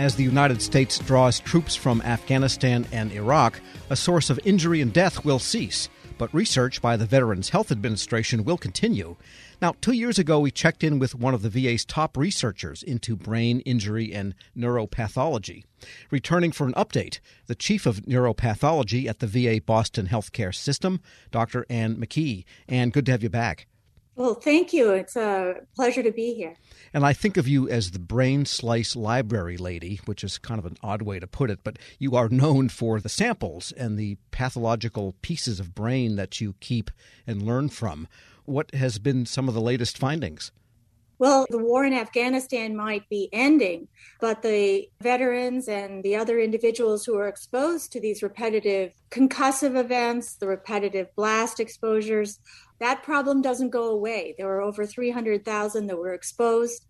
As the United States draws troops from Afghanistan and Iraq, a source of injury and death will cease, but research by the Veterans Health Administration will continue. Now, two years ago, we checked in with one of the VA's top researchers into brain injury and neuropathology. Returning for an update, the chief of neuropathology at the VA Boston Healthcare System, Dr. Ann McKee. Ann, good to have you back. Well, thank you. It's a pleasure to be here. And I think of you as the brain slice library lady, which is kind of an odd way to put it, but you are known for the samples and the pathological pieces of brain that you keep and learn from. What has been some of the latest findings? Well, the war in Afghanistan might be ending, but the veterans and the other individuals who are exposed to these repetitive concussive events, the repetitive blast exposures, that problem doesn't go away. There were over 300,000 that were exposed,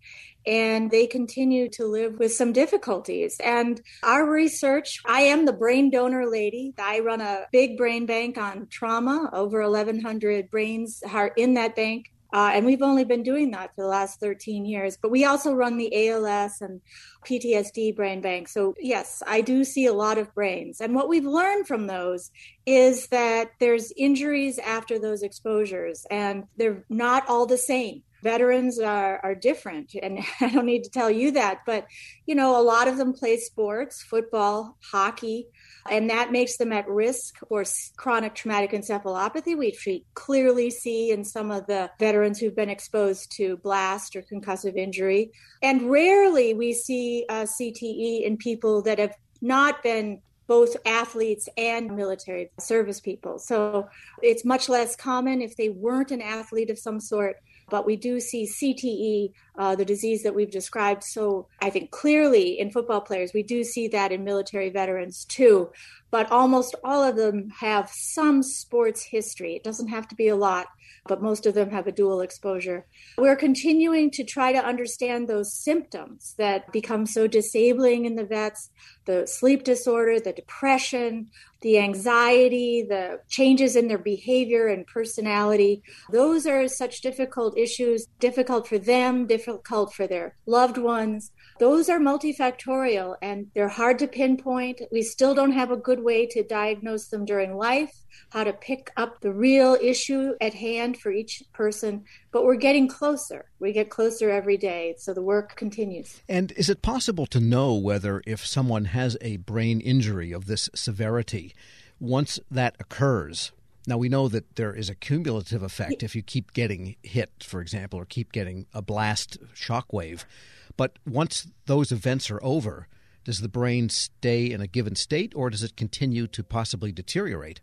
and they continue to live with some difficulties. And our research, I am the brain donor lady. I run a big brain bank on trauma. Over 1,100 brains are in that bank. Uh, and we've only been doing that for the last 13 years. But we also run the ALS and PTSD brain bank. So, yes, I do see a lot of brains. And what we've learned from those is that there's injuries after those exposures, and they're not all the same veterans are, are different and i don't need to tell you that but you know a lot of them play sports football hockey and that makes them at risk for chronic traumatic encephalopathy, which we clearly see in some of the veterans who've been exposed to blast or concussive injury. And rarely we see uh, CTE in people that have not been both athletes and military service people. So it's much less common if they weren't an athlete of some sort but we do see CTE, uh, the disease that we've described so, I think, clearly in football players. We do see that in military veterans too, but almost all of them have some sports history. It doesn't have to be a lot, but most of them have a dual exposure. We're continuing to try to understand those symptoms that become so disabling in the vets the sleep disorder, the depression, the anxiety, the changes in their behavior and personality. Those are such difficult issues, difficult for them, difficult for their loved ones. Those are multifactorial and they're hard to pinpoint. We still don't have a good way to diagnose them during life, how to pick up the real issue at hand for each person, but we're getting closer. We get closer every day, so the work continues. And is it possible to know whether if someone has a brain injury of this severity, once that occurs, now we know that there is a cumulative effect if you keep getting hit, for example, or keep getting a blast shockwave. But once those events are over, does the brain stay in a given state or does it continue to possibly deteriorate?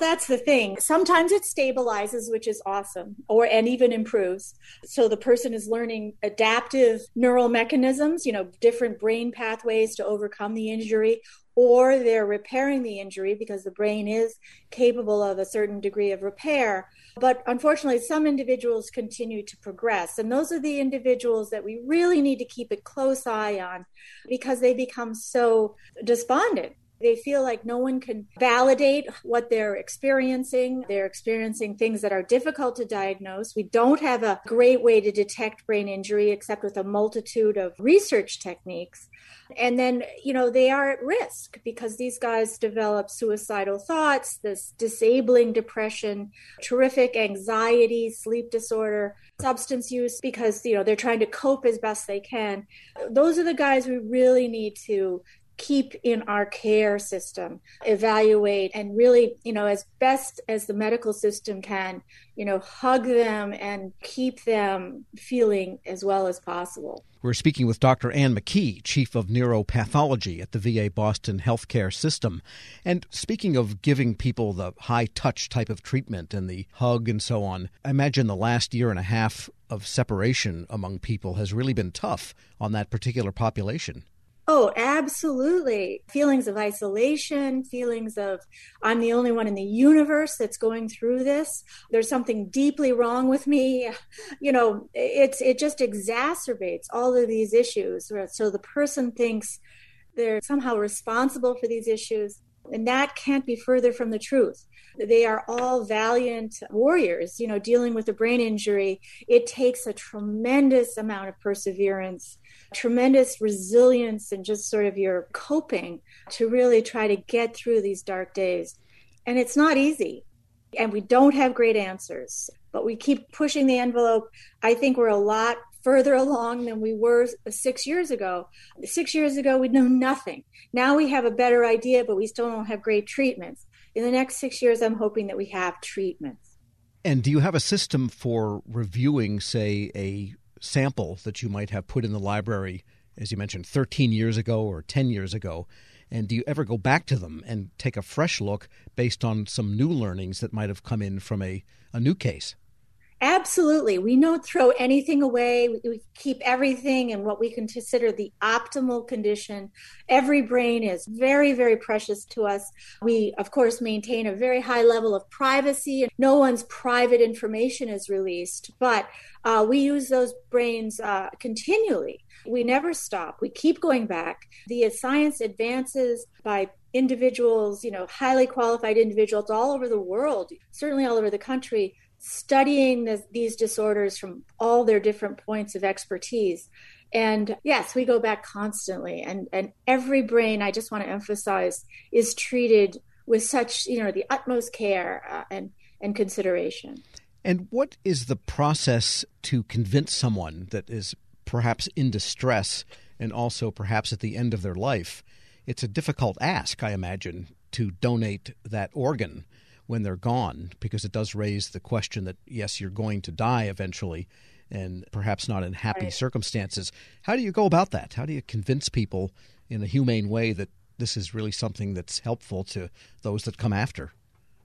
That's the thing. Sometimes it stabilizes, which is awesome, or and even improves. So the person is learning adaptive neural mechanisms, you know, different brain pathways to overcome the injury, or they're repairing the injury because the brain is capable of a certain degree of repair. But unfortunately, some individuals continue to progress. And those are the individuals that we really need to keep a close eye on because they become so despondent they feel like no one can validate what they're experiencing. They're experiencing things that are difficult to diagnose. We don't have a great way to detect brain injury except with a multitude of research techniques. And then, you know, they are at risk because these guys develop suicidal thoughts, this disabling depression, terrific anxiety, sleep disorder, substance use because, you know, they're trying to cope as best they can. Those are the guys we really need to keep in our care system, evaluate, and really, you know, as best as the medical system can, you know, hug them and keep them feeling as well as possible. We're speaking with Dr. Ann McKee, Chief of Neuropathology at the VA Boston Healthcare System. And speaking of giving people the high touch type of treatment and the hug and so on, I imagine the last year and a half of separation among people has really been tough on that particular population. Oh, absolutely. Feelings of isolation, feelings of I'm the only one in the universe that's going through this. There's something deeply wrong with me. You know, it's it just exacerbates all of these issues. So the person thinks they're somehow responsible for these issues And that can't be further from the truth. They are all valiant warriors, you know, dealing with a brain injury. It takes a tremendous amount of perseverance, tremendous resilience, and just sort of your coping to really try to get through these dark days. And it's not easy. And we don't have great answers, but we keep pushing the envelope. I think we're a lot further along than we were six years ago. Six years ago, we knew nothing. Now we have a better idea, but we still don't have great treatments. In the next six years, I'm hoping that we have treatments. And do you have a system for reviewing, say, a sample that you might have put in the library, as you mentioned, 13 years ago or 10 years ago? And do you ever go back to them and take a fresh look based on some new learnings that might have come in from a, a new case? Absolutely. We don't throw anything away. We keep everything in what we consider the optimal condition. Every brain is very, very precious to us. We, of course, maintain a very high level of privacy. No one's private information is released, but uh, we use those brains uh, continually. We never stop. We keep going back. The science advances by individuals, you know, highly qualified individuals all over the world, certainly all over the country studying this, these disorders from all their different points of expertise. And yes, we go back constantly, and, and every brain, I just want to emphasize, is treated with such, you know, the utmost care uh, and, and consideration. And what is the process to convince someone that is perhaps in distress and also perhaps at the end of their life? It's a difficult ask, I imagine, to donate that organ when they're gone, because it does raise the question that, yes, you're going to die eventually and perhaps not in happy right. circumstances. How do you go about that? How do you convince people in a humane way that this is really something that's helpful to those that come after?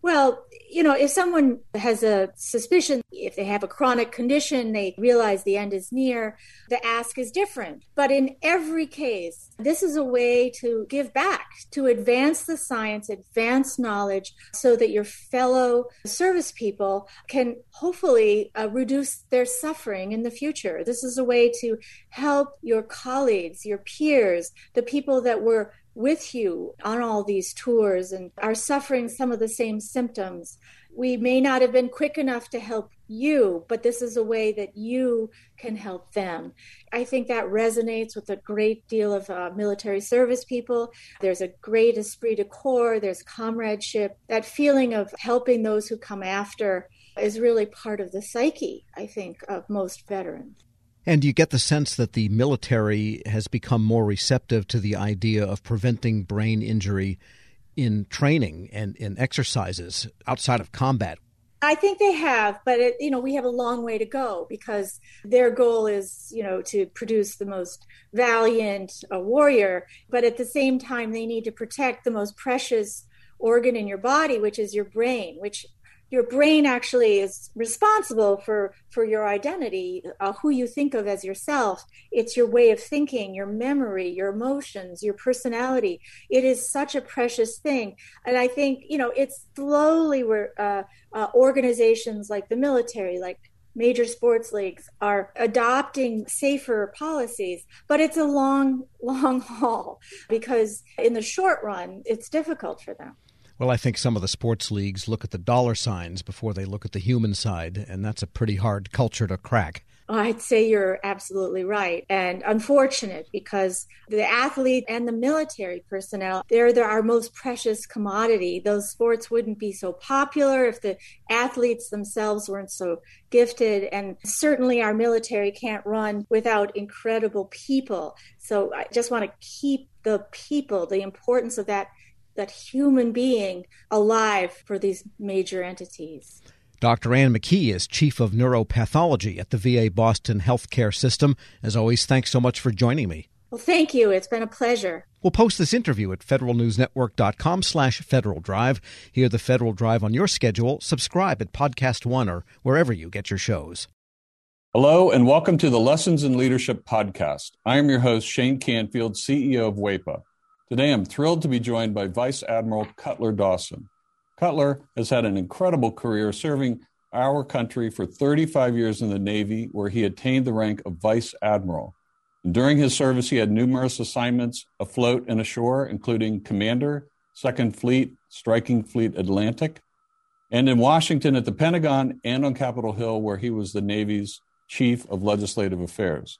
Well, you know, if someone has a suspicion, if they have a chronic condition, they realize the end is near, the ask is different. But in every case, this is a way to give back, to advance the science, advance knowledge, so that your fellow service people can hopefully uh, reduce their suffering in the future. This is a way to help your colleagues, your peers, the people that were with you on all these tours and are suffering some of the same symptoms. We may not have been quick enough to help you, but this is a way that you can help them. I think that resonates with a great deal of uh, military service people. There's a great esprit de corps, there's comradeship. That feeling of helping those who come after is really part of the psyche, I think, of most veterans. And you get the sense that the military has become more receptive to the idea of preventing brain injury in training and in exercises outside of combat. I think they have, but it, you know we have a long way to go because their goal is you know to produce the most valiant uh, warrior, but at the same time they need to protect the most precious organ in your body, which is your brain, which your brain actually is responsible for for your identity uh, who you think of as yourself. It's your way of thinking your memory your emotions your personality. It is such a precious thing. And i think you know it's slowly where uh, uh, organizations like the military like major sports leagues are adopting safer policies, but it's a long, long haul because in the short run, it's difficult for them. Well, I think some of the sports leagues look at the dollar signs before they look at the human side, and that's a pretty hard culture to crack. I'd say you're absolutely right. And unfortunate because the athlete and the military personnel, they're, they're our most precious commodity. Those sports wouldn't be so popular if the athletes themselves weren't so gifted. And certainly our military can't run without incredible people. So I just want to keep the people, the importance of that that human being alive for these major entities. Dr. Ann McKee is Chief of Neuropathology at the VA Boston Healthcare System. As always, thanks so much for joining me. Well, thank you. It's been a pleasure. We'll post this interview at federalnewsnetwork.com slash Federal Drive. Hear the Federal Drive on your schedule. Subscribe at Podcast One or wherever you get your shows. Hello, and welcome to the Lessons in Leadership podcast. I am your host, Shane Canfield, CEO of WEPA. Today, I'm thrilled to be joined by Vice Admiral Cutler Dawson. Cutler has had an incredible career serving our country for 35 years in the Navy, where he attained the rank of Vice Admiral. During his service, he had numerous assignments afloat and ashore, including Commander, Second Fleet, Striking Fleet Atlantic, and in Washington at the Pentagon and on Capitol Hill, where he was the Navy's Chief of Legislative Affairs.